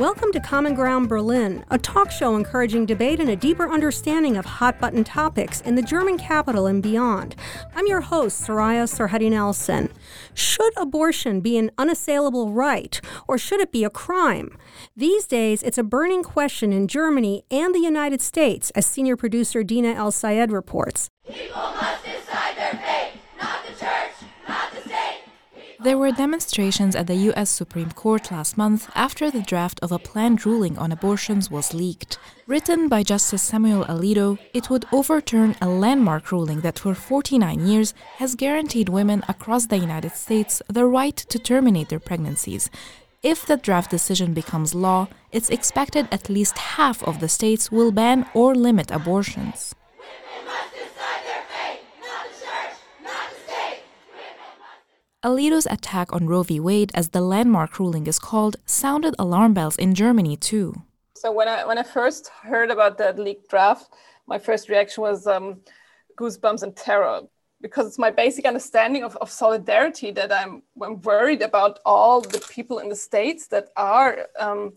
Welcome to Common Ground Berlin, a talk show encouraging debate and a deeper understanding of hot button topics in the German capital and beyond. I'm your host, Soraya Sarhaddi Nelson. Should abortion be an unassailable right, or should it be a crime? These days, it's a burning question in Germany and the United States, as senior producer Dina Elsayed reports. There were demonstrations at the U.S. Supreme Court last month after the draft of a planned ruling on abortions was leaked. Written by Justice Samuel Alito, it would overturn a landmark ruling that for 49 years has guaranteed women across the United States the right to terminate their pregnancies. If the draft decision becomes law, it's expected at least half of the states will ban or limit abortions. Alito's attack on Roe v. Wade, as the landmark ruling is called, sounded alarm bells in Germany too. So when I when I first heard about that leaked draft, my first reaction was um, goosebumps and terror because it's my basic understanding of, of solidarity that I'm, I'm worried about all the people in the states that are um,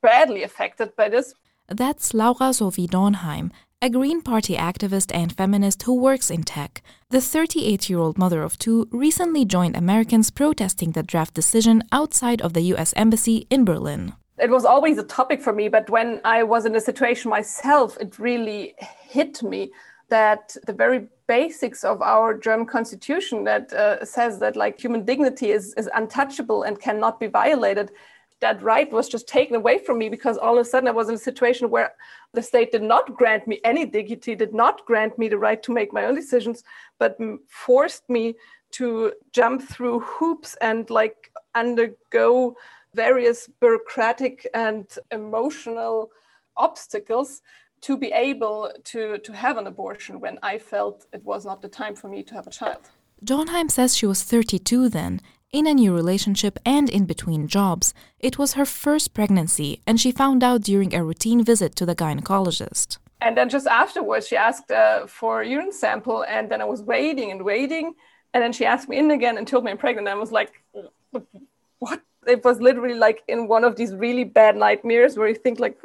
badly affected by this. That's Laura Sophie Dornheim, a Green Party activist and feminist who works in tech. The 38 year old mother of two recently joined Americans protesting the draft decision outside of the US Embassy in Berlin. It was always a topic for me, but when I was in a situation myself, it really hit me that the very basics of our German constitution that uh, says that like human dignity is, is untouchable and cannot be violated that right was just taken away from me because all of a sudden I was in a situation where the state did not grant me any dignity, did not grant me the right to make my own decisions, but forced me to jump through hoops and like undergo various bureaucratic and emotional obstacles to be able to, to have an abortion when I felt it was not the time for me to have a child. Dornheim says she was 32 then in a new relationship and in between jobs. It was her first pregnancy, and she found out during a routine visit to the gynecologist. And then just afterwards, she asked uh, for a urine sample, and then I was waiting and waiting. And then she asked me in again and told me I'm pregnant. And I was like, what? It was literally like in one of these really bad nightmares where you think like,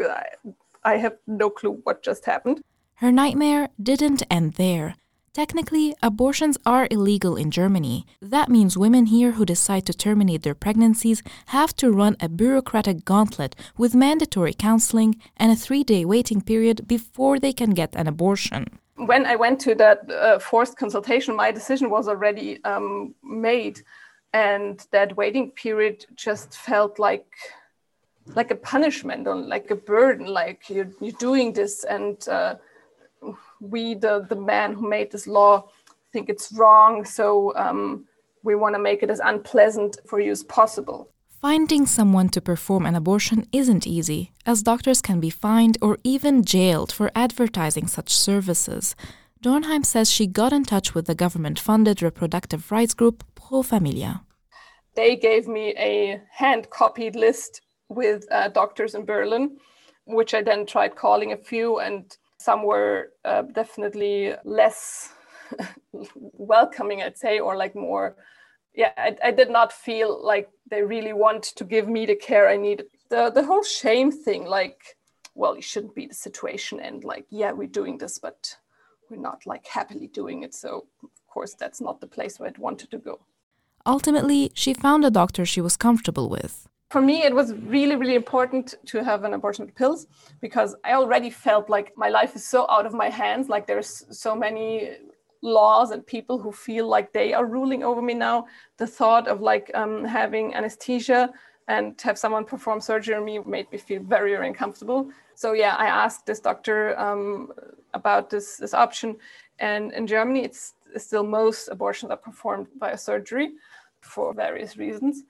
I have no clue what just happened. Her nightmare didn't end there. Technically, abortions are illegal in Germany. That means women here who decide to terminate their pregnancies have to run a bureaucratic gauntlet with mandatory counseling and a three day waiting period before they can get an abortion. When I went to that uh, forced consultation, my decision was already um, made, and that waiting period just felt like like a punishment or like a burden like you're, you're doing this and uh, we, the, the man who made this law, think it's wrong. So um, we want to make it as unpleasant for you as possible. Finding someone to perform an abortion isn't easy, as doctors can be fined or even jailed for advertising such services. Dornheim says she got in touch with the government funded reproductive rights group Pro Familia. They gave me a hand copied list with uh, doctors in Berlin, which I then tried calling a few, and some were uh, definitely less welcoming, I'd say, or like more. Yeah, I, I did not feel like they really want to give me the care I needed. The the whole shame thing, like, well, it shouldn't be the situation, and like, yeah, we're doing this, but we're not like happily doing it. So of course, that's not the place where I'd wanted to go. Ultimately, she found a doctor she was comfortable with for me, it was really, really important to have an abortion pills because I already felt like my life is so out of my hands. Like there's so many laws and people who feel like they are ruling over me now. The thought of like um, having anesthesia and have someone perform surgery on me made me feel very, very uncomfortable. So yeah, I asked this doctor um, about this this option, and in Germany, it's still most abortions are performed via surgery for various reasons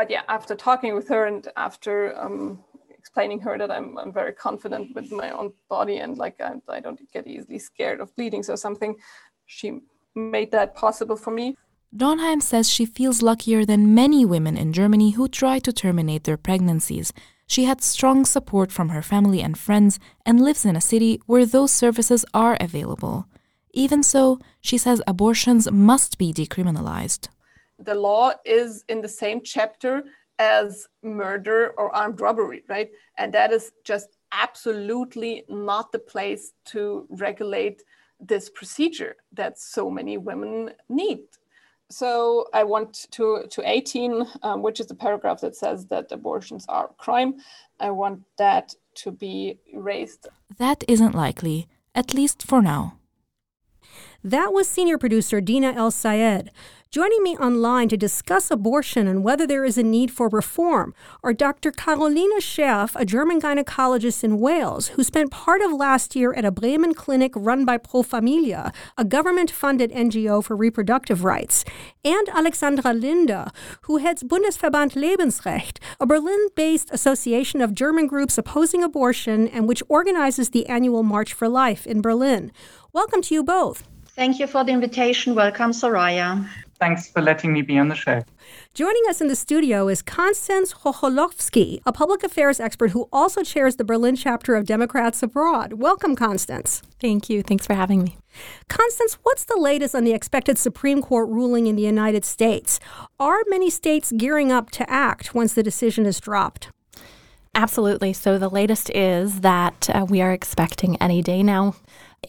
but yeah, after talking with her and after um, explaining her that I'm, I'm very confident with my own body and like I, I don't get easily scared of bleedings or something, she made that possible for me. Dornheim says she feels luckier than many women in Germany who try to terminate their pregnancies. She had strong support from her family and friends and lives in a city where those services are available. Even so, she says abortions must be decriminalized the law is in the same chapter as murder or armed robbery, right? And that is just absolutely not the place to regulate this procedure that so many women need. So I want to to 18, um, which is the paragraph that says that abortions are a crime. I want that to be erased. That isn't likely, at least for now. That was senior producer Dina Elsayed. Joining me online to discuss abortion and whether there is a need for reform are Dr. Caroline Scherf, a German gynecologist in Wales, who spent part of last year at a Bremen clinic run by Pro Familia, a government funded NGO for reproductive rights, and Alexandra Linder, who heads Bundesverband Lebensrecht, a Berlin based association of German groups opposing abortion and which organizes the annual March for Life in Berlin. Welcome to you both. Thank you for the invitation. Welcome, Soraya. Thanks for letting me be on the show. Joining us in the studio is Constance Chucholowski, a public affairs expert who also chairs the Berlin chapter of Democrats Abroad. Welcome, Constance. Thank you. Thanks for having me. Constance, what's the latest on the expected Supreme Court ruling in the United States? Are many states gearing up to act once the decision is dropped? Absolutely. So the latest is that uh, we are expecting any day now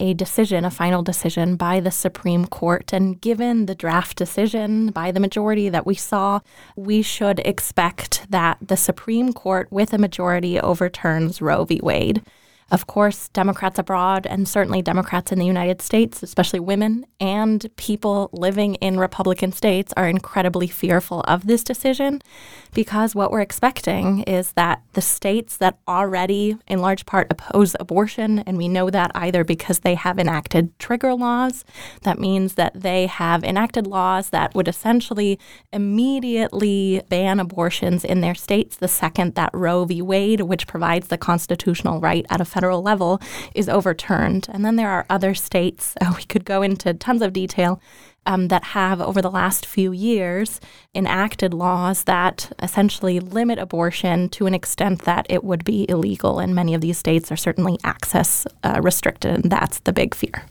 a decision, a final decision by the Supreme Court. And given the draft decision by the majority that we saw, we should expect that the Supreme Court, with a majority, overturns Roe v. Wade. Of course, Democrats abroad and certainly Democrats in the United States, especially women and people living in Republican states, are incredibly fearful of this decision because what we're expecting is that the states that already, in large part, oppose abortion, and we know that either because they have enacted trigger laws, that means that they have enacted laws that would essentially immediately ban abortions in their states the second that Roe v. Wade, which provides the constitutional right at a federal level is overturned. And then there are other states, uh, we could go into tons of detail, um, that have, over the last few years, enacted laws that essentially limit abortion to an extent that it would be illegal. And many of these states are certainly access uh, restricted, and that's the big fear.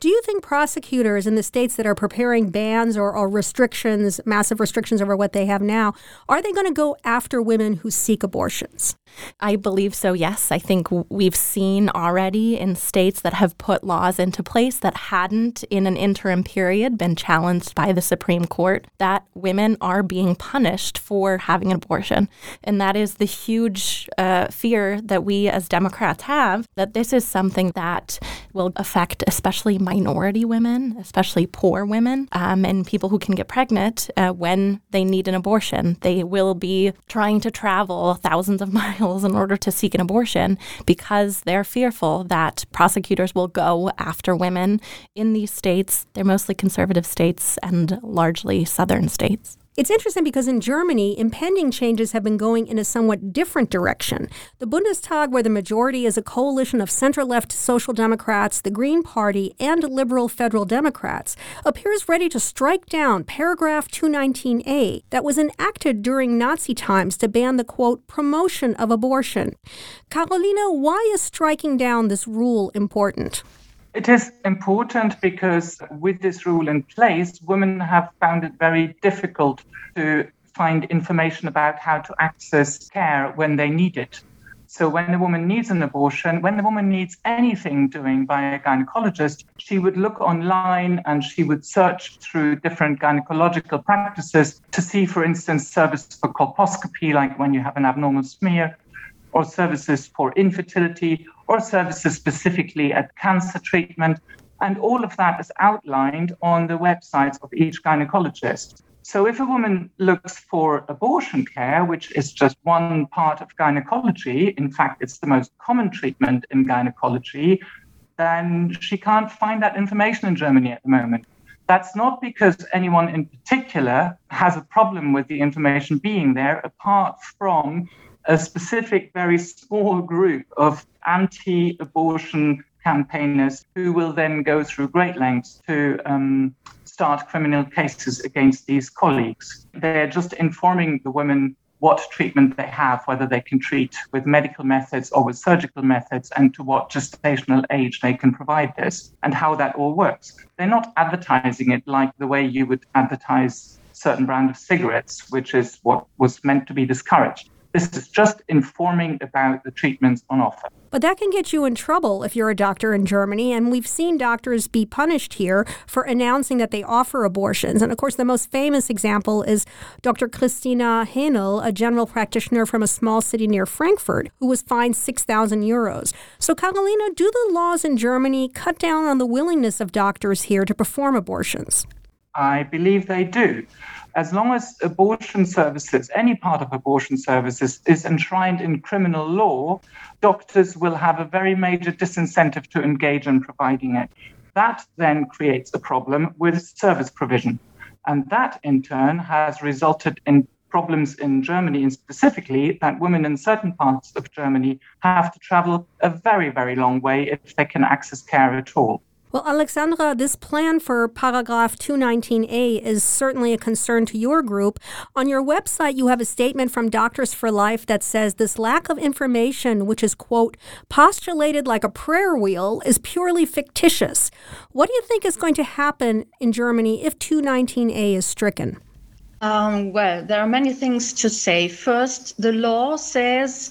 Do you think prosecutors in the states that are preparing bans or, or restrictions, massive restrictions over what they have now, are they going to go after women who seek abortions? I believe so, yes. I think we've seen already in states that have put laws into place that hadn't, in an interim period, been challenged by the Supreme Court, that women are being punished for having an abortion. And that is the huge uh, fear that we as Democrats have that this is something that will affect especially minority women, especially poor women, um, and people who can get pregnant uh, when they need an abortion. They will be trying to travel thousands of miles in order to seek an abortion because they're fearful that prosecutors will go after women in these states. They're mostly conservative states and largely southern states. It's interesting because in Germany, impending changes have been going in a somewhat different direction. The Bundestag, where the majority is a coalition of center left Social Democrats, the Green Party, and liberal Federal Democrats, appears ready to strike down paragraph 219A that was enacted during Nazi times to ban the quote, promotion of abortion. Carolina, why is striking down this rule important? It is important because with this rule in place, women have found it very difficult to find information about how to access care when they need it. So, when a woman needs an abortion, when the woman needs anything doing by a gynecologist, she would look online and she would search through different gynecological practices to see, for instance, services for colposcopy, like when you have an abnormal smear, or services for infertility, or services specifically at cancer treatment. And all of that is outlined on the websites of each gynecologist. So if a woman looks for abortion care, which is just one part of gynecology, in fact, it's the most common treatment in gynecology, then she can't find that information in Germany at the moment. That's not because anyone in particular has a problem with the information being there, apart from a specific, very small group of anti abortion campaigners who will then go through great lengths to um, start criminal cases against these colleagues. They're just informing the women what treatment they have, whether they can treat with medical methods or with surgical methods, and to what gestational age they can provide this, and how that all works. They're not advertising it like the way you would advertise certain brand of cigarettes, which is what was meant to be discouraged. This is just informing about the treatments on offer. But that can get you in trouble if you're a doctor in Germany. And we've seen doctors be punished here for announcing that they offer abortions. And of course, the most famous example is Dr. Christina Haenel, a general practitioner from a small city near Frankfurt, who was fined 6,000 euros. So, Carolina, do the laws in Germany cut down on the willingness of doctors here to perform abortions? I believe they do as long as abortion services, any part of abortion services, is enshrined in criminal law, doctors will have a very major disincentive to engage in providing it. That then creates a problem with service provision. And that in turn has resulted in problems in Germany, and specifically that women in certain parts of Germany have to travel a very, very long way if they can access care at all. Well, Alexandra, this plan for paragraph 219A is certainly a concern to your group. On your website, you have a statement from Doctors for Life that says this lack of information, which is, quote, postulated like a prayer wheel, is purely fictitious. What do you think is going to happen in Germany if 219A is stricken? Um, well, there are many things to say. First, the law says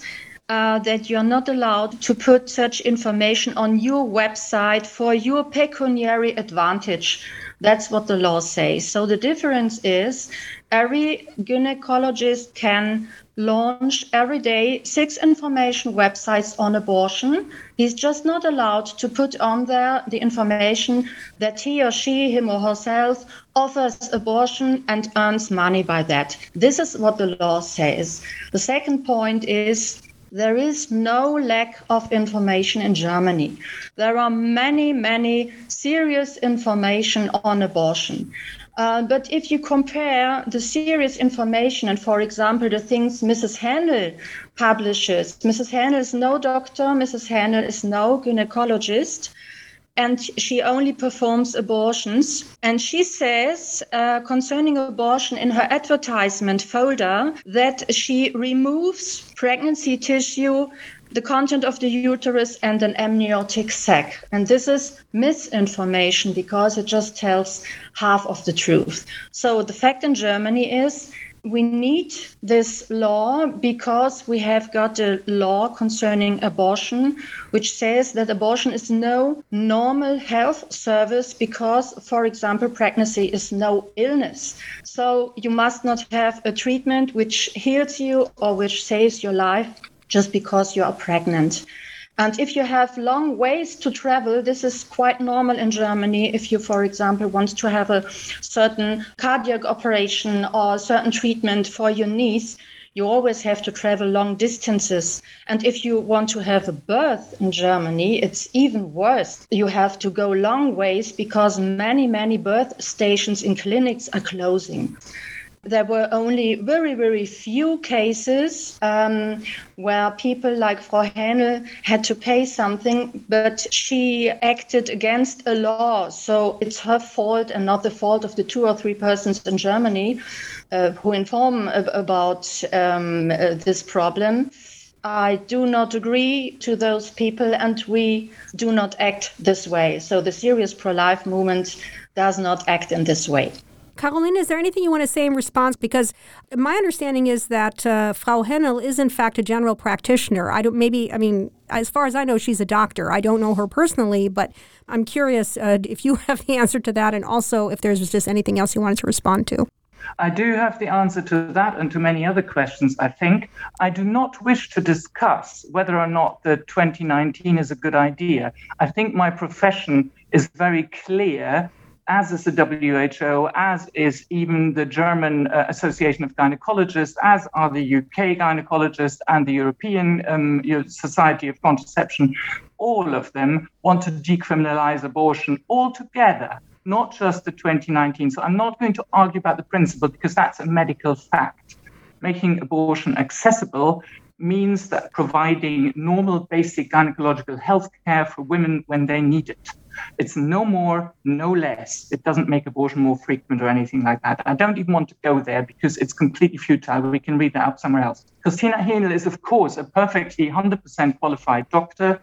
uh, that you're not allowed to put such information on your website for your pecuniary advantage. That's what the law says. So the difference is every gynecologist can launch every day six information websites on abortion. He's just not allowed to put on there the information that he or she, him or herself, offers abortion and earns money by that. This is what the law says. The second point is there is no lack of information in Germany. There are many, many serious information on abortion. Uh, but if you compare the serious information and, for example, the things Mrs. Haenel publishes, Mrs. Haenel is no doctor, Mrs. Haenel is no gynecologist, and she only performs abortions. And she says uh, concerning abortion in her advertisement folder that she removes pregnancy tissue, the content of the uterus, and an amniotic sac. And this is misinformation because it just tells half of the truth. So the fact in Germany is we need this law because we have got a law concerning abortion, which says that abortion is no normal health service because, for example, pregnancy is no illness. So you must not have a treatment which heals you or which saves your life just because you are pregnant. And if you have long ways to travel, this is quite normal in Germany. If you, for example, want to have a certain cardiac operation or a certain treatment for your knees, you always have to travel long distances. And if you want to have a birth in Germany, it's even worse. You have to go long ways because many, many birth stations in clinics are closing there were only very, very few cases um, where people like Frau Haenel had to pay something, but she acted against a law. So it's her fault and not the fault of the two or three persons in Germany uh, who inform about um, uh, this problem. I do not agree to those people, and we do not act this way. So the serious pro life movement does not act in this way. Carolina, is there anything you want to say in response? Because my understanding is that uh, Frau Haenel is in fact a general practitioner. I don't maybe I mean as far as I know, she's a doctor. I don't know her personally, but I'm curious uh, if you have the answer to that, and also if there's just anything else you wanted to respond to. I do have the answer to that and to many other questions, I think. I do not wish to discuss whether or not the 2019 is a good idea. I think my profession is very clear as is the WHO, as is even the German uh, Association of Gynecologists, as are the UK gynecologists and the European um, Society of Contraception. All of them want to decriminalize abortion altogether, not just the 2019. So I'm not going to argue about the principle because that's a medical fact. Making abortion accessible means that providing normal basic gynecological health care for women when they need it. It's no more, no less. It doesn't make abortion more frequent or anything like that. I don't even want to go there because it's completely futile. We can read that up somewhere else. Christina Haenel is, of course, a perfectly 100% qualified doctor.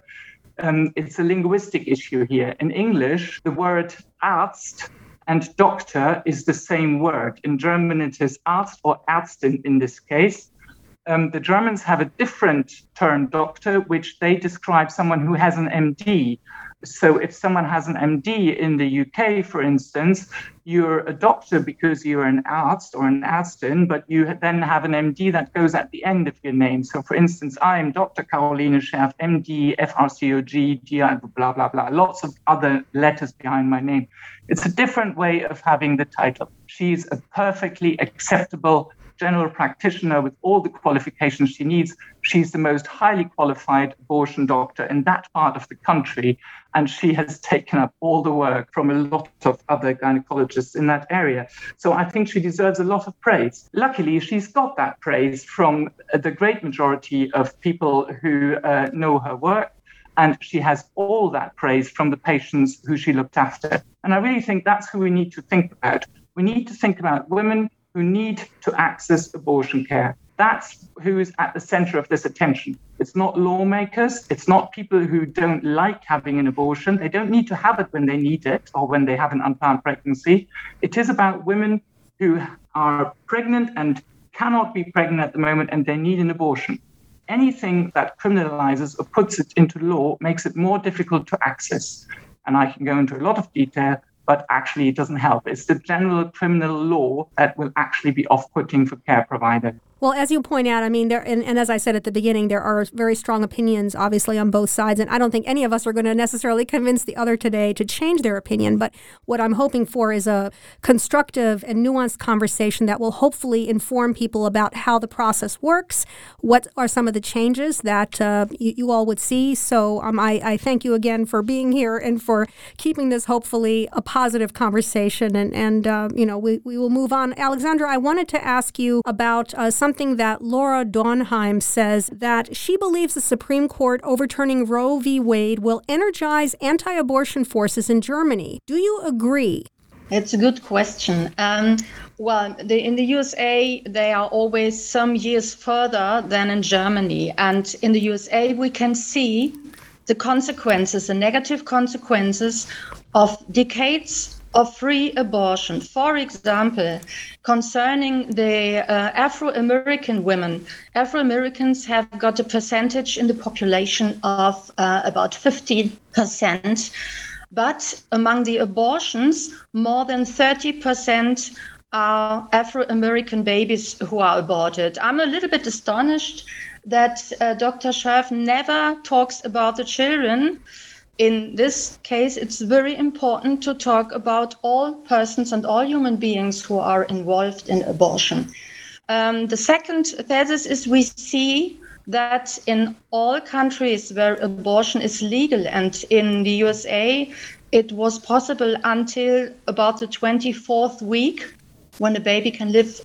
Um, it's a linguistic issue here. In English, the word arzt and doctor is the same word. In German, it is Arzt or Ärztin in this case. Um, the Germans have a different term, doctor, which they describe someone who has an MD. So if someone has an MD in the UK, for instance, you're a doctor because you're an Arzt or an Ärztin, but you then have an MD that goes at the end of your name. So for instance, I am Dr. Caroline Scherf, MD, FRCOG, GI, blah, blah, blah, lots of other letters behind my name. It's a different way of having the title. She's a perfectly acceptable general practitioner with all the qualifications she needs. She's the most highly qualified abortion doctor in that part of the country, and she has taken up all the work from a lot of other gynecologists in that area. So I think she deserves a lot of praise. Luckily, she's got that praise from the great majority of people who uh, know her work. And she has all that praise from the patients who she looked after. And I really think that's who we need to think about. We need to think about women who need to access abortion care. That's who is at the center of this attention. It's not lawmakers. It's not people who don't like having an abortion. They don't need to have it when they need it or when they have an unplanned pregnancy. It is about women who are pregnant and cannot be pregnant at the moment and they need an abortion. Anything that criminalizes or puts it into law makes it more difficult to access. And I can go into a lot of detail but actually it doesn't help. It's the general criminal law that will actually be off putting for care providers. Well, as you point out, I mean, there, and, and, as I said at the beginning, there are very strong opinions, obviously, on both sides. And I don't think any of us are going to necessarily convince the other today to change their opinion. But what I'm hoping for is a constructive and nuanced conversation that will hopefully inform people about how the process works, what are some of the changes that uh, you, you, all would see. So um, I, I, thank you again for being here and for keeping this hopefully a positive conversation. And, and uh, you know, we, we will move on. Alexandra, I wanted to ask you about uh, some something that Laura Dornheim says that she believes the Supreme Court overturning Roe v. Wade will energize anti abortion forces in Germany. Do you agree? It's a good question. Um, well, the, in the USA, they are always some years further than in Germany. And in the USA, we can see the consequences, the negative consequences of decades of free abortion. For example, concerning the uh, Afro American women, Afro Americans have got a percentage in the population of uh, about 50%, but among the abortions, more than 30% are Afro American babies who are aborted. I'm a little bit astonished that uh, Dr. Scherf never talks about the children in this case, it's very important to talk about all persons and all human beings who are involved in abortion. Um, the second thesis is we see that in all countries where abortion is legal, and in the USA, it was possible until about the 24th week when a baby can live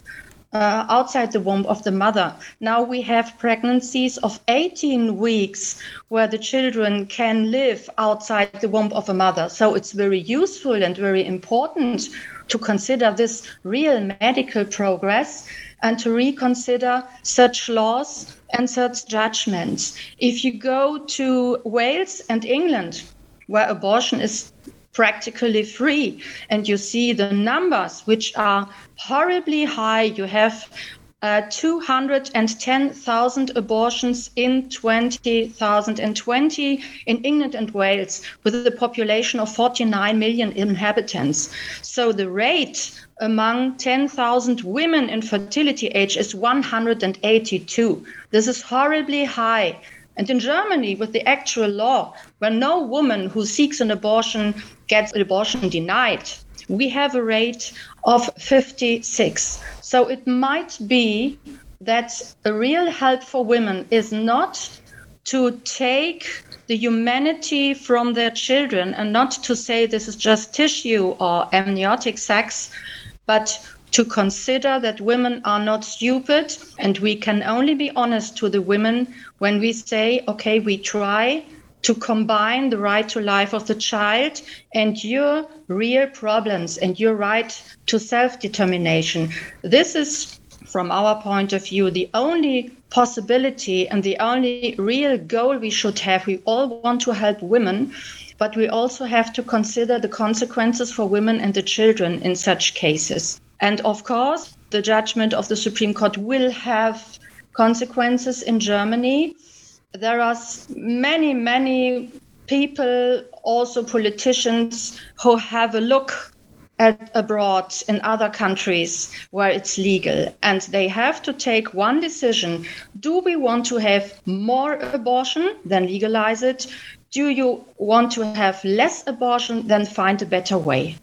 uh, outside the womb of the mother. Now we have pregnancies of 18 weeks where the children can live outside the womb of a mother. So it's very useful and very important to consider this real medical progress and to reconsider such laws and such judgments. If you go to Wales and England, where abortion is practically free. And you see the numbers, which are horribly high. You have uh, 210,000 abortions in 2020 in England and Wales, with a population of 49 million inhabitants. So the rate among 10,000 women in fertility age is 182. This is horribly high. And in Germany, with the actual law, where no woman who seeks an abortion gets an abortion denied, we have a rate of 56. So it might be that a real help for women is not to take the humanity from their children and not to say this is just tissue or amniotic sacs, but to consider that women are not stupid and we can only be honest to the women when we say, okay, we try to combine the right to life of the child and your real problems and your right to self determination. This is, from our point of view, the only possibility and the only real goal we should have. We all want to help women, but we also have to consider the consequences for women and the children in such cases. And of course, the judgment of the Supreme Court will have consequences in Germany. There are many, many people, also politicians, who have a look at abroad in other countries where it's legal. And they have to take one decision. Do we want to have more abortion than legalize it? Do you want to have less abortion? Than find a better way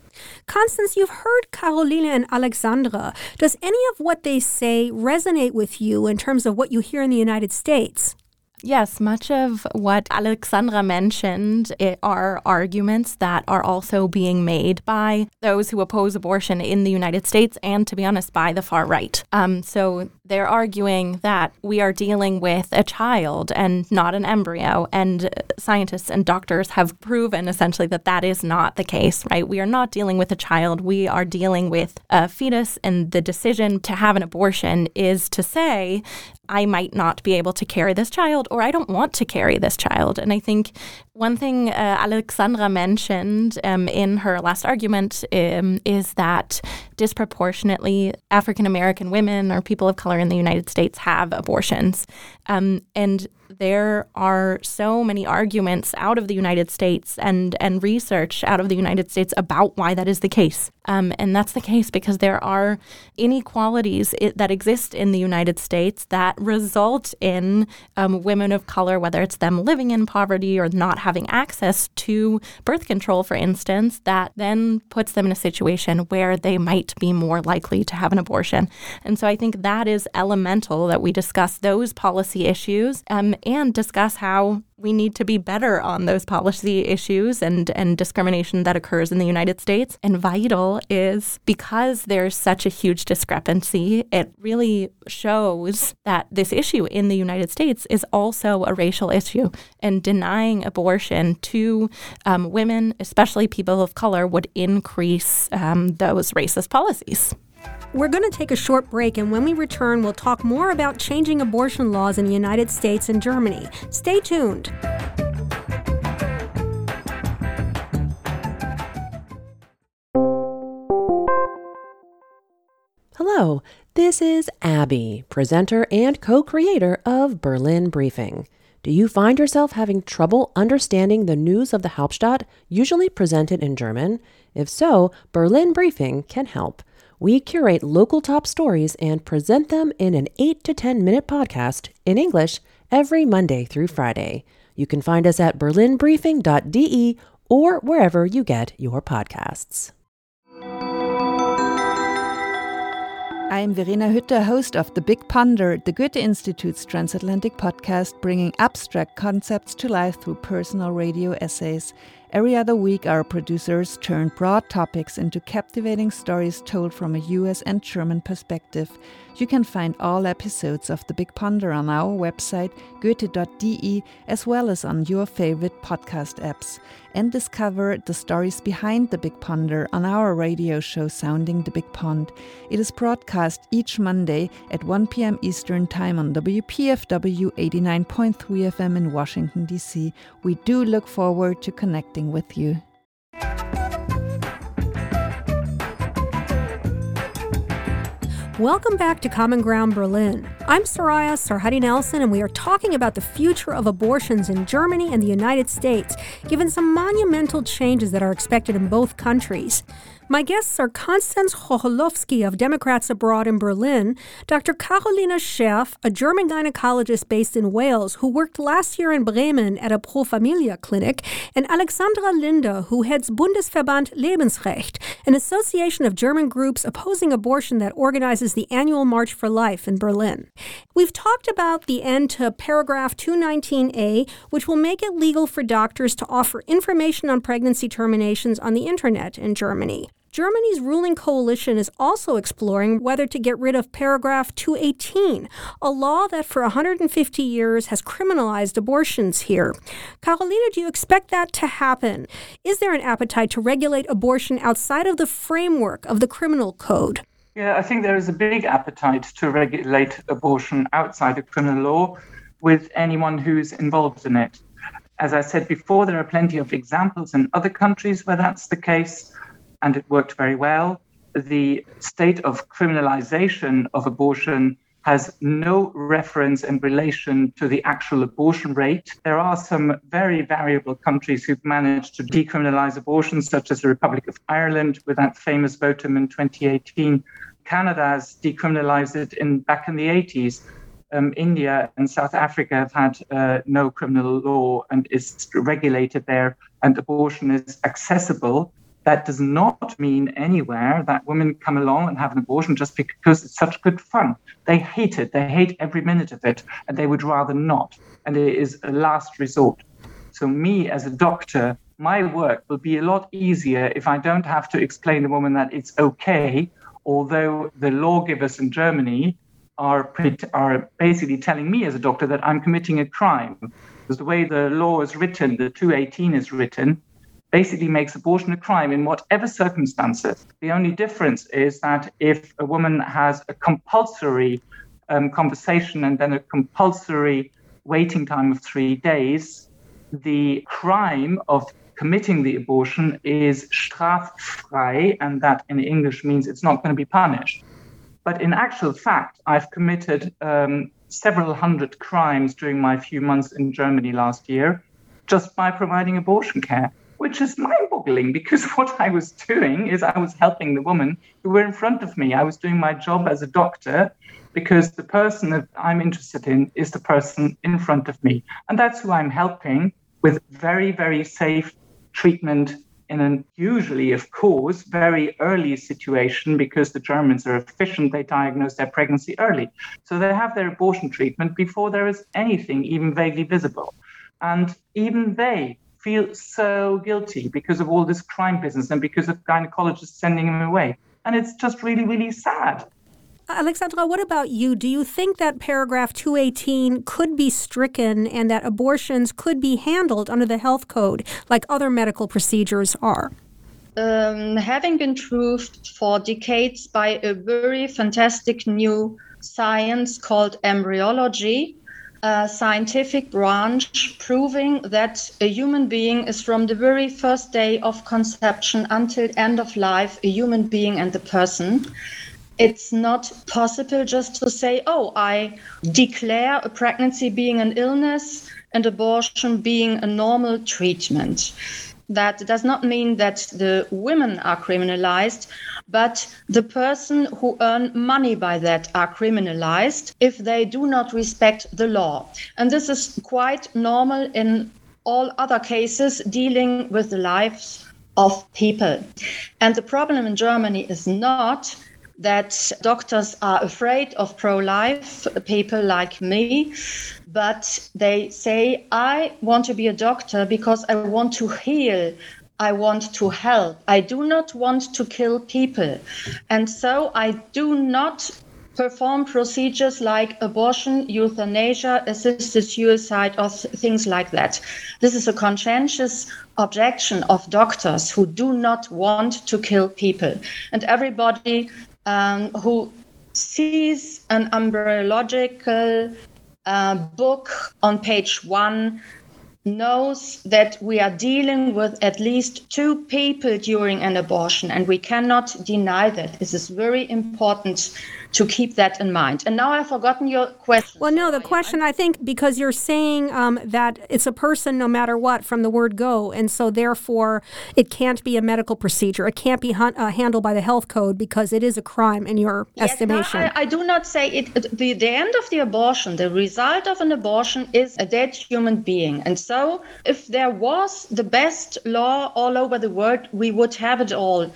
Constance, you've heard Carolina and Alexandra. Does any of what they say resonate with you in terms of what you hear in the United States? Yes, much of what Alexandra mentioned are arguments that are also being made by those who oppose abortion in the United States and, to be honest, by the far right. Um, so they're arguing that we are dealing with a child and not an embryo. And scientists and doctors have proven essentially that that is not the case, right? We are not dealing with a child. We are dealing with a fetus. And the decision to have an abortion is to say, I might not be able to carry this child or I don't want to carry this child. And I think one thing uh, Alexandra mentioned um, in her last argument um, is that disproportionately African American women or people of color in the United States have abortions. Um, and there are so many arguments out of the United States and, and research out of the United States about why that is the case. Um, and that's the case because there are inequalities that exist in the United States that result in um, women of color, whether it's them living in poverty or not having access to birth control, for instance, that then puts them in a situation where they might be more likely to have an abortion. And so I think that is elemental that we discuss those policy issues um, and discuss how we need to be better on those policy issues and, and discrimination that occurs in the United States. And vital is because there's such a huge discrepancy, it really shows that this issue in the United States is also a racial issue. And denying abortion to um, women, especially people of color, would increase um, those racist policies. We're going to take a short break, and when we return, we'll talk more about changing abortion laws in the United States and Germany. Stay tuned. Hello, this is Abby, presenter and co creator of Berlin Briefing. Do you find yourself having trouble understanding the news of the Hauptstadt, usually presented in German? If so, Berlin Briefing can help. We curate local top stories and present them in an 8 to 10 minute podcast in English every Monday through Friday. You can find us at berlinbriefing.de or wherever you get your podcasts. I'm Verena Hütter, host of The Big Ponder, the Goethe Institute's transatlantic podcast, bringing abstract concepts to life through personal radio essays. Every other week, our producers turn broad topics into captivating stories told from a US and German perspective. You can find all episodes of The Big Ponder on our website, goethe.de, as well as on your favorite podcast apps. And discover the stories behind The Big Ponder on our radio show, Sounding the Big Pond. It is broadcast each Monday at 1 p.m. Eastern Time on WPFW 89.3 FM in Washington, D.C. We do look forward to connecting with you. Welcome back to Common Ground Berlin. I'm Soraya Sarhaddi Nelson, and we are talking about the future of abortions in Germany and the United States, given some monumental changes that are expected in both countries. My guests are Constance Chucholowski of Democrats Abroad in Berlin, Dr. Carolina Scherf, a German gynecologist based in Wales who worked last year in Bremen at a Pro Familia clinic, and Alexandra Linder, who heads Bundesverband Lebensrecht, an association of German groups opposing abortion that organizes the annual March for Life in Berlin. We've talked about the end to paragraph 219A, which will make it legal for doctors to offer information on pregnancy terminations on the internet in Germany. Germany's ruling coalition is also exploring whether to get rid of paragraph 218, a law that for 150 years has criminalized abortions here. Carolina, do you expect that to happen? Is there an appetite to regulate abortion outside of the framework of the criminal code? Yeah, I think there is a big appetite to regulate abortion outside of criminal law with anyone who's involved in it. As I said before, there are plenty of examples in other countries where that's the case, and it worked very well. The state of criminalization of abortion has no reference in relation to the actual abortion rate. There are some very variable countries who've managed to decriminalize abortion, such as the Republic of Ireland with that famous votum in 2018. Canada has decriminalized it in back in the 80s. Um, India and South Africa have had uh, no criminal law and is regulated there, and abortion is accessible that does not mean anywhere that women come along and have an abortion just because it's such good fun. They hate it. They hate every minute of it, and they would rather not. And it is a last resort. So, me as a doctor, my work will be a lot easier if I don't have to explain to a woman that it's okay, although the lawgivers in Germany are, are basically telling me as a doctor that I'm committing a crime. Because the way the law is written, the 218 is written, basically makes abortion a crime in whatever circumstances. The only difference is that if a woman has a compulsory um, conversation and then a compulsory waiting time of three days, the crime of committing the abortion is straffrei, and that in English means it's not going to be punished. But in actual fact, I've committed um, several hundred crimes during my few months in Germany last year just by providing abortion care which is mind boggling because what I was doing is I was helping the woman who were in front of me. I was doing my job as a doctor because the person that I'm interested in is the person in front of me. And that's who I'm helping with very, very safe treatment in an usually, of course, very early situation because the Germans are efficient. They diagnose their pregnancy early. So they have their abortion treatment before there is anything even vaguely visible. And even they feel so guilty because of all this crime business and because of gynecologists sending him away. And it's just really, really sad. Alexandra, what about you? Do you think that paragraph 218 could be stricken and that abortions could be handled under the health code like other medical procedures are? Um, having been proved for decades by a very fantastic new science called embryology, a scientific branch proving that a human being is from the very first day of conception until end of life a human being and the person. It's not possible just to say oh i declare a pregnancy being an illness and abortion being a normal treatment that does not mean that the women are criminalized but the person who earn money by that are criminalized if they do not respect the law. And this is quite normal in all other cases dealing with the lives of people. And the problem in Germany is not that doctors are afraid of pro life people like me, but they say, I want to be a doctor because I want to heal I want to help. I do not want to kill people. And so I do not perform procedures like abortion, euthanasia, assisted suicide, or things like that. This is a conscientious objection of doctors who do not want to kill people. And everybody um, who sees an embryological uh, book on page one knows that we are dealing with at least two people during an abortion, and we cannot deny that. This is very important to keep that in mind. And now I've forgotten your question. Well, no, the question I think because you're saying um, that it's a person no matter what from the word go, and so therefore it can't be a medical procedure. It can't be uh, handled by the health code because it is a crime in your yes, estimation. No, I, I, do not say it. The, the end of the abortion, the result of an abortion is a dead human being. And so if there was the best law all over the world, we would have it all.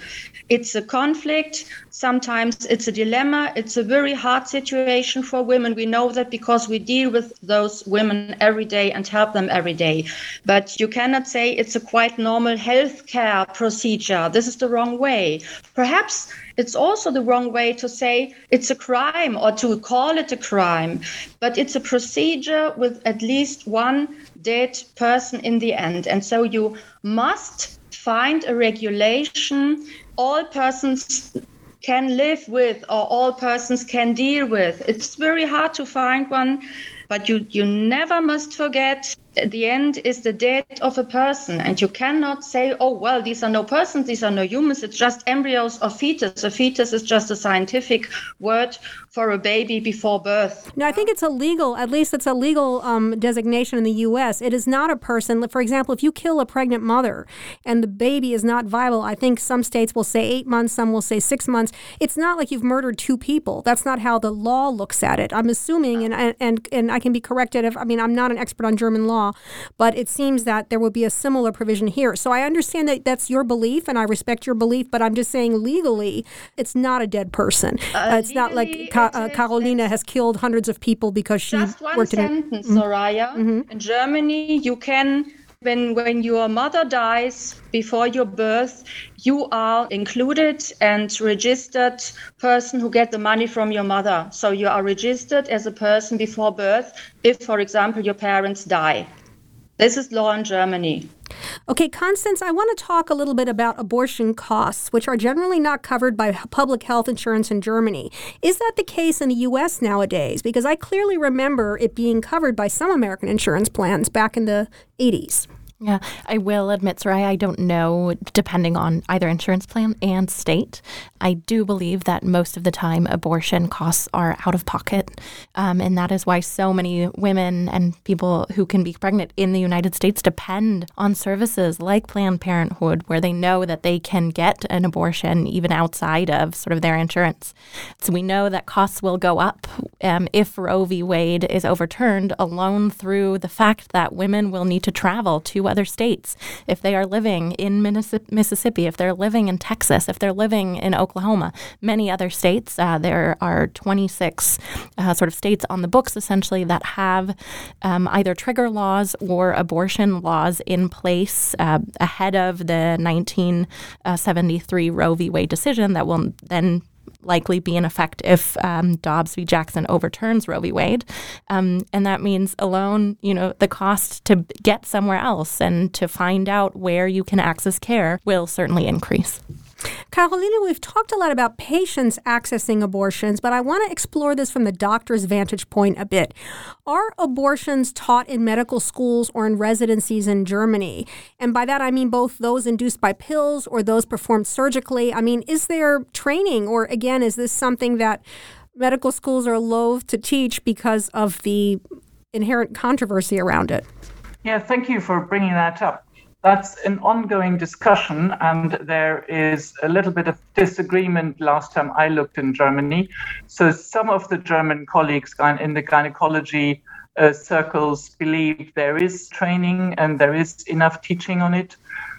It's a conflict. Sometimes it's a dilemma. It's a very hard situation for women. We know that because we deal with those women every day and help them every day. But you cannot say it's a quite normal healthcare procedure. This is the wrong way. Perhaps it's also the wrong way to say it's a crime or to call it a crime, but it's a procedure with at least one dead person in the end. And so you must find a regulation all persons can live with or all persons can deal with. It's very hard to find one But you, you never must forget the end is the death of a person. And you cannot say, oh, well, these are no persons, these are no humans, it's just embryos or fetus. A fetus is just a scientific word for a baby before birth. No, I think it's a legal at least it's a legal um, designation in the U.S. It is not a person. For example, if you kill a pregnant mother and the baby is not viable, I think some states will say eight months, some will say six months. It's not like you've murdered two people. That's not how the law looks at it. I'm assuming, and, and, and I can be corrected if, I mean, I'm not an expert on German law law, but it seems that there would be a similar provision here. So I understand that that's your belief, and I respect your belief, but I'm just saying legally, it's not a dead person. Uh, uh, it's not like Ka- uh, Carolina has killed hundreds of people because she just one worked sentence, in it. Soraya. Mm-hmm. In Germany, you can when when your mother dies before your birth you are included and registered person who get the money from your mother. So you are registered as a person before birth if for example your parents die this is law in Germany. Okay, Constance, I want to talk a little bit about abortion costs, which are generally not covered by public health insurance in Germany. Is that the case in the U.S. nowadays? Because I clearly remember it being covered by some American insurance plans back in the 80s. Yeah, I will admit, Soraya, I don't know, depending on either insurance plan and state. I do believe that most of the time abortion costs are out of pocket. Um, and that is why so many women and people who can be pregnant in the United States depend on services like Planned Parenthood, where they know that they can get an abortion even outside of sort of their insurance. So we know that costs will go up um, if Roe v. Wade is overturned alone through the fact that women will need to travel to other states, if they are living in Mississippi, if they're living in Texas, if they're living in Oklahoma, many other states, uh, there are 26 uh, sort of states on the books essentially that have um, either trigger laws or abortion laws in place uh, ahead of the 1973 Roe v. Wade decision that will then likely be in effect if um, Dobbs v. Jackson overturns Roe v. Wade. Um, and that means alone, you know, the cost to get somewhere else and to find out where you can access care will certainly increase. Carolina, we've talked a lot about patients accessing abortions, but I want to explore this from the doctor's vantage point a bit. Are abortions taught in medical schools or in residencies in Germany? And by that, I mean both those induced by pills or those performed surgically. I mean, is there training, or again, is this something that medical schools are loath to teach because of the inherent controversy around it? Yeah, thank you for bringing that up that's an ongoing discussion, and there is a little bit of disagreement last time I looked in Germany. So, some of the German colleagues in the gynecology uh, circles believe there is training and there is enough teaching on it.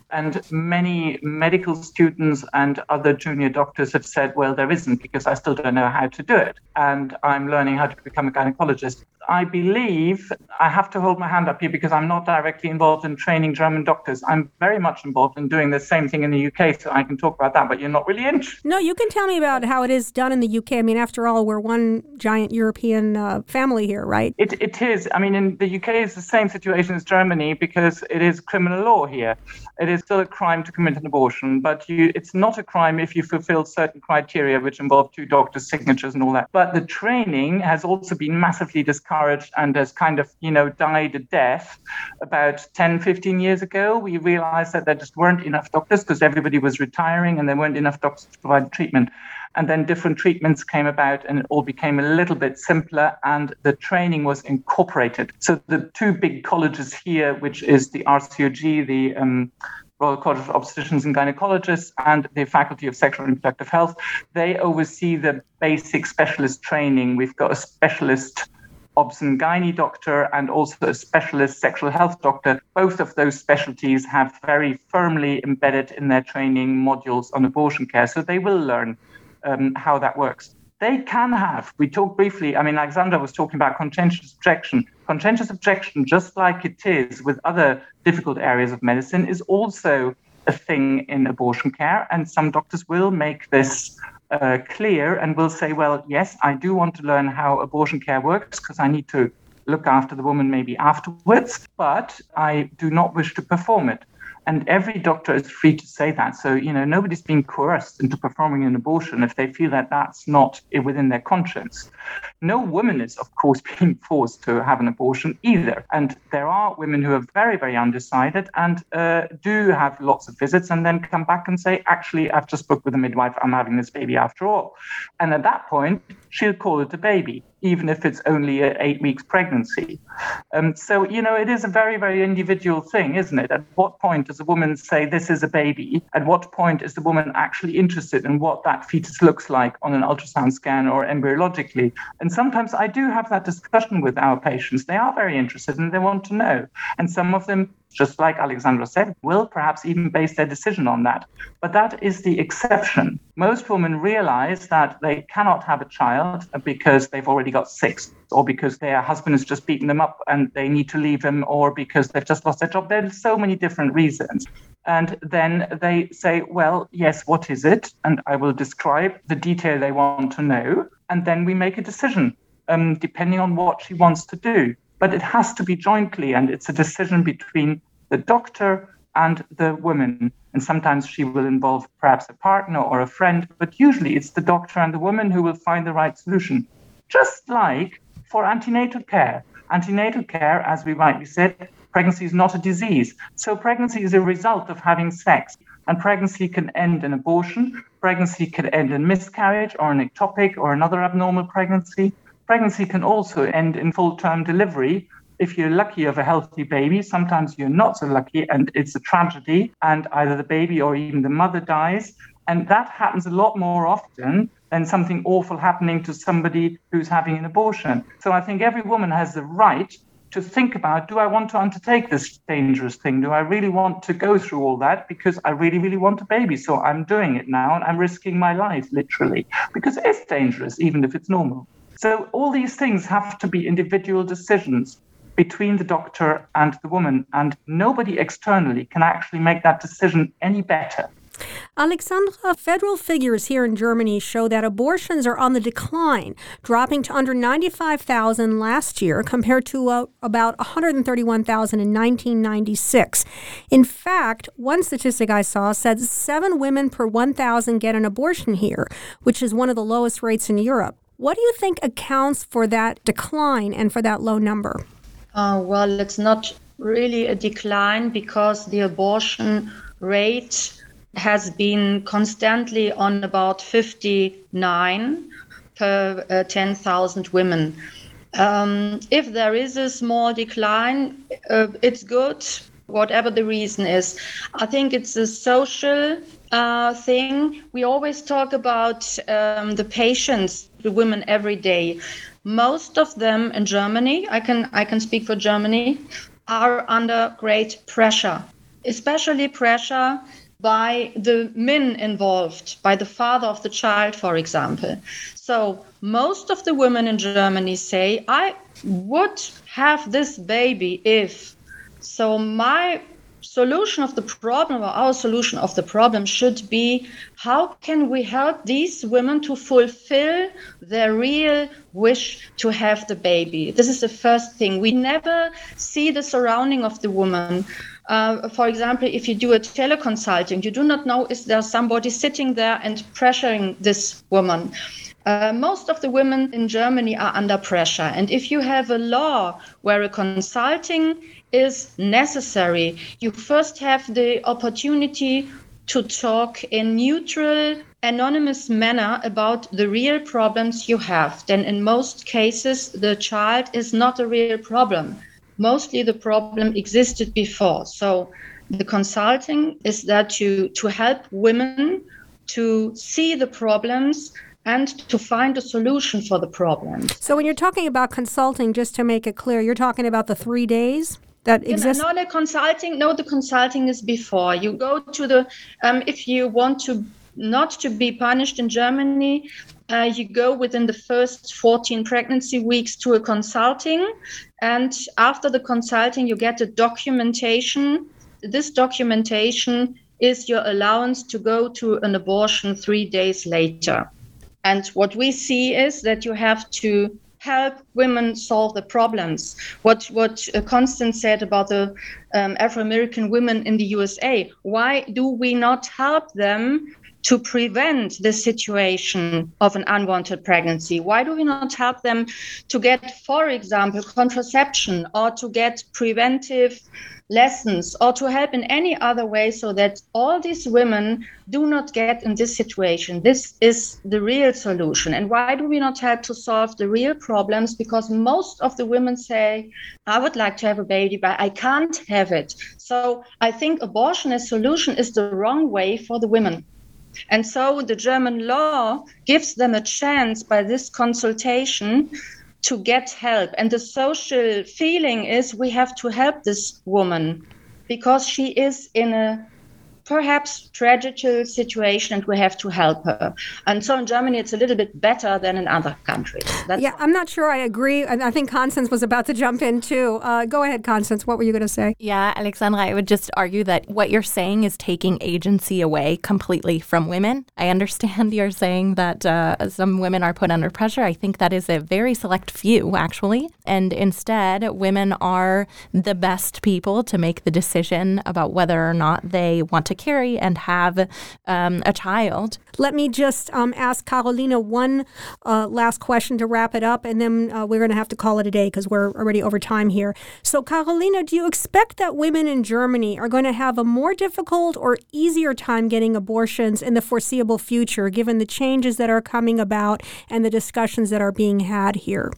And many medical students and other junior doctors have said, well, there isn't because I still don't know how to do it. And I'm learning how to become a gynecologist. I believe I have to hold my hand up here because I'm not directly involved in training German doctors. I'm very much involved in doing the same thing in the UK, so I can talk about that, but you're not really interested. No, you can tell me about how it is done in the UK. I mean, after all, we're one giant European uh, family here, right? It, it is. I mean, in the UK, it's the same situation as Germany because it is criminal law here. It is still a crime to commit an abortion, but you, it's not a crime if you fulfill certain criteria, which involve two doctors' signatures and all that. But the training has also been massively discouraged and has kind of, you know, died a death about 10, 15 years ago. We realized that there just weren't enough doctors because everybody was retiring and there weren't enough doctors to provide treatment. And then different treatments came about and it all became a little bit simpler and the training was incorporated. So the two big colleges here, which is the RCOG, the um, Royal College of Obstetricians and Gynecologists and the Faculty of Sexual and Reproductive Health. They oversee the basic specialist training. We've got a specialist obs and doctor and also a specialist sexual health doctor. Both of those specialties have very firmly embedded in their training modules on abortion care. So they will learn um, how that works. They can have, we talked briefly, I mean, Alexandra was talking about conscientious objection. Conscientious objection, just like it is with other difficult areas of medicine, is also a thing in abortion care. And some doctors will make this uh, clear and will say, well, yes, I do want to learn how abortion care works because I need to look after the woman maybe afterwards, but I do not wish to perform it. And every doctor is free to say that. So, you know, nobody's being coerced into performing an abortion if they feel that that's not within their conscience. No woman is, of course, being forced to have an abortion either. And there are women who are very, very undecided and uh, do have lots of visits and then come back and say, actually, I've just booked with a midwife, I'm having this baby after all. And at that point, she'll call it a baby even if it's only an eight weeks pregnancy. Um, so, you know, it is a very, very individual thing, isn't it? At what point does a woman say this is a baby? At what point is the woman actually interested in what that fetus looks like on an ultrasound scan or embryologically? And sometimes I do have that discussion with our patients. They are very interested and they want to know. And some of them just like Alexandra said, will perhaps even base their decision on that. But that is the exception. Most women realize that they cannot have a child because they've already got six, or because their husband has just beaten them up and they need to leave him, or because they've just lost their job. There's so many different reasons. And then they say, well, yes, what is it? And I will describe the detail they want to know. And then we make a decision um, depending on what she wants to do but it has to be jointly, and it's a decision between the doctor and the woman. And sometimes she will involve perhaps a partner or a friend, but usually it's the doctor and the woman who will find the right solution. Just like for antenatal care. Antenatal care, as we rightly said, pregnancy is not a disease. So pregnancy is a result of having sex. And pregnancy can end in abortion, pregnancy can end in miscarriage or an ectopic or another abnormal pregnancy. Pregnancy can also end in full term delivery. If you're lucky of a healthy baby, sometimes you're not so lucky and it's a tragedy, and either the baby or even the mother dies. And that happens a lot more often than something awful happening to somebody who's having an abortion. So I think every woman has the right to think about do I want to undertake this dangerous thing? Do I really want to go through all that? Because I really, really want a baby. So I'm doing it now and I'm risking my life, literally, because it's dangerous, even if it's normal. So all these things have to be individual decisions between the doctor and the woman, and nobody externally can actually make that decision any better. Alexandra, federal figures here in Germany show that abortions are on the decline, dropping to under 95,000 last year compared to uh, about 131,000 in 1996. In fact, one statistic I saw said seven women per 1,000 get an abortion here, which is one of the lowest rates in Europe. What do you think accounts for that decline and for that low number? Uh, well, it's not really a decline because the abortion rate has been constantly on about 59 per uh, 10,000 women. Um, if there is a small decline, uh, it's good, whatever the reason is. I think it's a social uh, thing. We always talk about um, the patients, the women every day. Most of them in Germany, I can I can speak for Germany, are under great pressure, especially pressure by the men involved, by the father of the child, for example. So most of the women in Germany say, I would have this baby if. So my solution of the problem or our solution of the problem should be how can we help these women to fulfill their real wish to have the baby this is the first thing we never see the surrounding of the woman uh, for example, if you do a teleconsulting, you do not know is there somebody sitting there and pressuring this woman. Uh, most of the women in Germany are under pressure. And if you have a law where a consulting is necessary. You first have the opportunity to talk in neutral, anonymous manner about the real problems you have. Then, in most cases, the child is not a real problem. Mostly the problem existed before. So, the consulting is that to, to help women to see the problems and to find a solution for the problems. So, when you're talking about consulting, just to make it clear, you're talking about the three days? That exists? Know, the consulting. No, the consulting is before you go to the. Um, if you want to not to be punished in Germany, uh, you go within the first 14 pregnancy weeks to a consulting, and after the consulting, you get a documentation. This documentation is your allowance to go to an abortion three days later. And what we see is that you have to help women solve the problems. What what uh, Constance said about the um, Afro American women in the USA. Why do we not help them to prevent the situation of an unwanted pregnancy? Why do we not help them to get, for example, contraception or to get preventive lessons or to help in any other way so that all these women do not get in this situation. This is the real solution. And why do we not help to solve the real problems? Because most of the women say, I would like to have a baby, but I can't have it. So I think abortion as solution is the wrong way for the women. And so the German law gives them a chance by this consultation to get help. And the social feeling is we have to help this woman because she is in a perhaps tragic situation and we have to help her. And so in Germany, it's a little bit better than in other countries. That's yeah, I'm not sure I agree. And I think Constance was about to jump in too. Uh, go ahead, Constance. What were you going to say? Yeah, Alexandra, I would just argue that what you're saying is taking agency away completely from women. I understand you're saying that uh, some women are put under pressure. I think that is a very select few, actually. And instead, women are the best people to make the decision about whether or not they want to carry and have um, a child. Let me just um, ask Carolina one uh, last question to wrap it up, and then uh, we're going to have to call it a day because we're already over time here. So, Carolina, do you expect that women in Germany are going to have a more difficult or easier time getting abortions in the foreseeable future, given the changes that are coming about and the discussions that are being had here?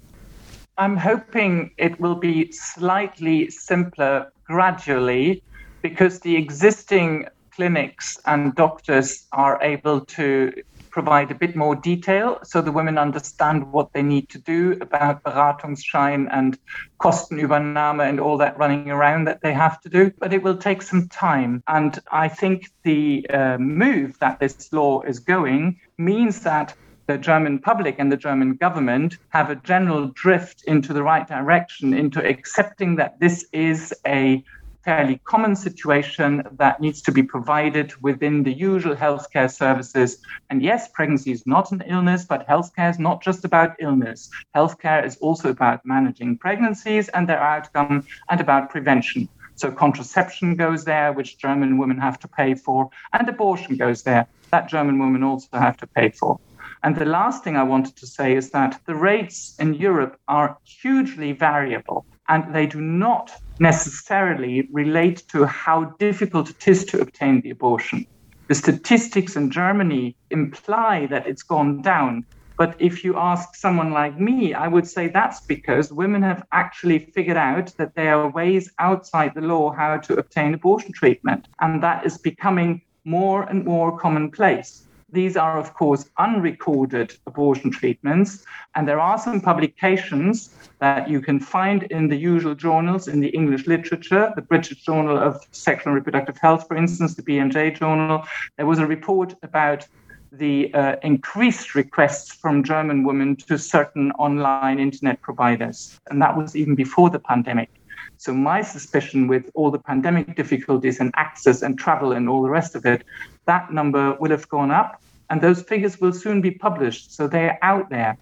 I'm hoping it will be slightly simpler gradually because the existing clinics and doctors are able to provide a bit more detail so the women understand what they need to do about Beratungsschein and Kostenübernahme and all that running around that they have to do. But it will take some time. And I think the uh, move that this law is going means that the German public and the German government have a general drift into the right direction, into accepting that this is a fairly common situation that needs to be provided within the usual healthcare services. And yes, pregnancy is not an illness, but healthcare is not just about illness. Healthcare is also about managing pregnancies and their outcome and about prevention. So contraception goes there, which German women have to pay for, and abortion goes there, that German women also have to pay for. And the last thing I wanted to say is that the rates in Europe are hugely variable and they do not necessarily relate to how difficult it is to obtain the abortion. The statistics in Germany imply that it's gone down. But if you ask someone like me, I would say that's because women have actually figured out that there are ways outside the law how to obtain abortion treatment. And that is becoming more and more commonplace. These are, of course, unrecorded abortion treatments. And there are some publications that you can find in the usual journals in the English literature, the British Journal of Sexual and Reproductive Health, for instance, the BMJ Journal. There was a report about the uh, increased requests from German women to certain online internet providers. And that was even before the pandemic. So, my suspicion with all the pandemic difficulties and access and travel and all the rest of it, that number will have gone up. And those figures will soon be published. So, they're out there.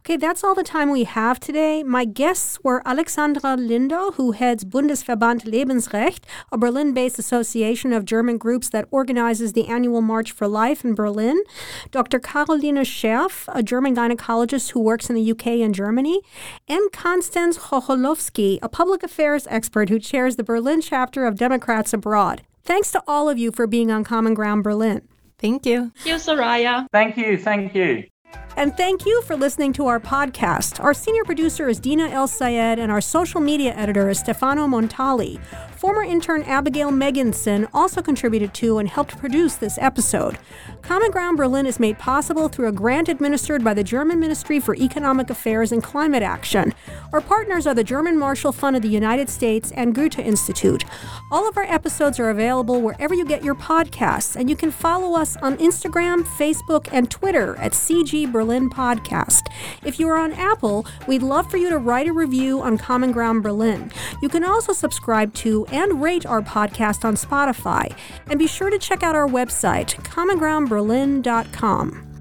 Okay, that's all the time we have today. My guests were Alexandra Linder, who heads Bundesverband Lebensrecht, a Berlin based association of German groups that organizes the annual March for Life in Berlin, Dr. Caroline Scherf, a German gynecologist who works in the UK and Germany, and Constance Chucholowski, a public affairs expert who chairs the Berlin chapter of Democrats Abroad. Thanks to all of you for being on Common Ground Berlin. Thank you. Thank you, Soraya. Thank you. Thank you. And thank you for listening to our podcast. Our senior producer is Dina Elsayed, and our social media editor is Stefano Montali. Former intern Abigail Megginson also contributed to and helped produce this episode. Common Ground Berlin is made possible through a grant administered by the German Ministry for Economic Affairs and Climate Action. Our partners are the German Marshall Fund of the United States and Goethe Institute. All of our episodes are available wherever you get your podcasts, and you can follow us on Instagram, Facebook, and Twitter at CG Berlin Podcast. If you are on Apple, we'd love for you to write a review on Common Ground Berlin. You can also subscribe to and rate our podcast on Spotify. And be sure to check out our website, commongroundberlin.com.